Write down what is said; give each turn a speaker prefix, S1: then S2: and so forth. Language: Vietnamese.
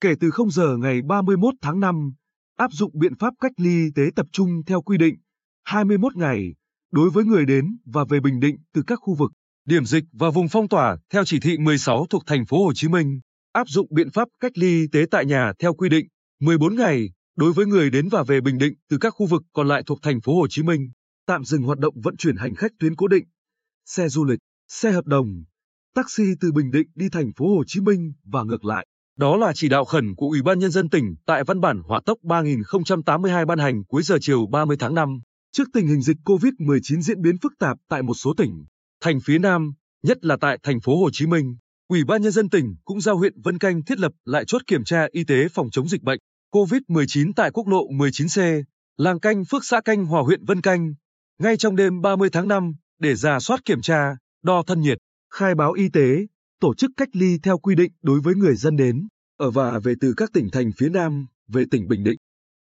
S1: Kể từ 0 giờ ngày 31 tháng 5, áp dụng biện pháp cách ly y tế tập trung theo quy định 21 ngày đối với người đến và về Bình Định từ các khu vực điểm dịch và vùng phong tỏa theo chỉ thị 16 thuộc thành phố Hồ Chí Minh, áp dụng biện pháp cách ly y tế tại nhà theo quy định 14 ngày đối với người đến và về Bình Định từ các khu vực còn lại thuộc thành phố Hồ Chí Minh, tạm dừng hoạt động vận chuyển hành khách tuyến cố định, xe du lịch, xe hợp đồng, taxi từ Bình Định đi thành phố Hồ Chí Minh và ngược lại. Đó là chỉ đạo khẩn của Ủy ban Nhân dân tỉnh tại văn bản hỏa tốc 3082 ban hành cuối giờ chiều 30 tháng 5. Trước tình hình dịch COVID-19 diễn biến phức tạp tại một số tỉnh, thành phía Nam, nhất là tại thành phố Hồ Chí Minh, Ủy ban Nhân dân tỉnh cũng giao huyện Vân Canh thiết lập lại chốt kiểm tra y tế phòng chống dịch bệnh COVID-19 tại quốc lộ 19C, làng canh Phước xã Canh Hòa huyện Vân Canh, ngay trong đêm 30 tháng 5 để ra soát kiểm tra, đo thân nhiệt, khai báo y tế, tổ chức cách ly theo quy định đối với người dân đến, ở và về từ các tỉnh thành phía Nam về tỉnh Bình Định.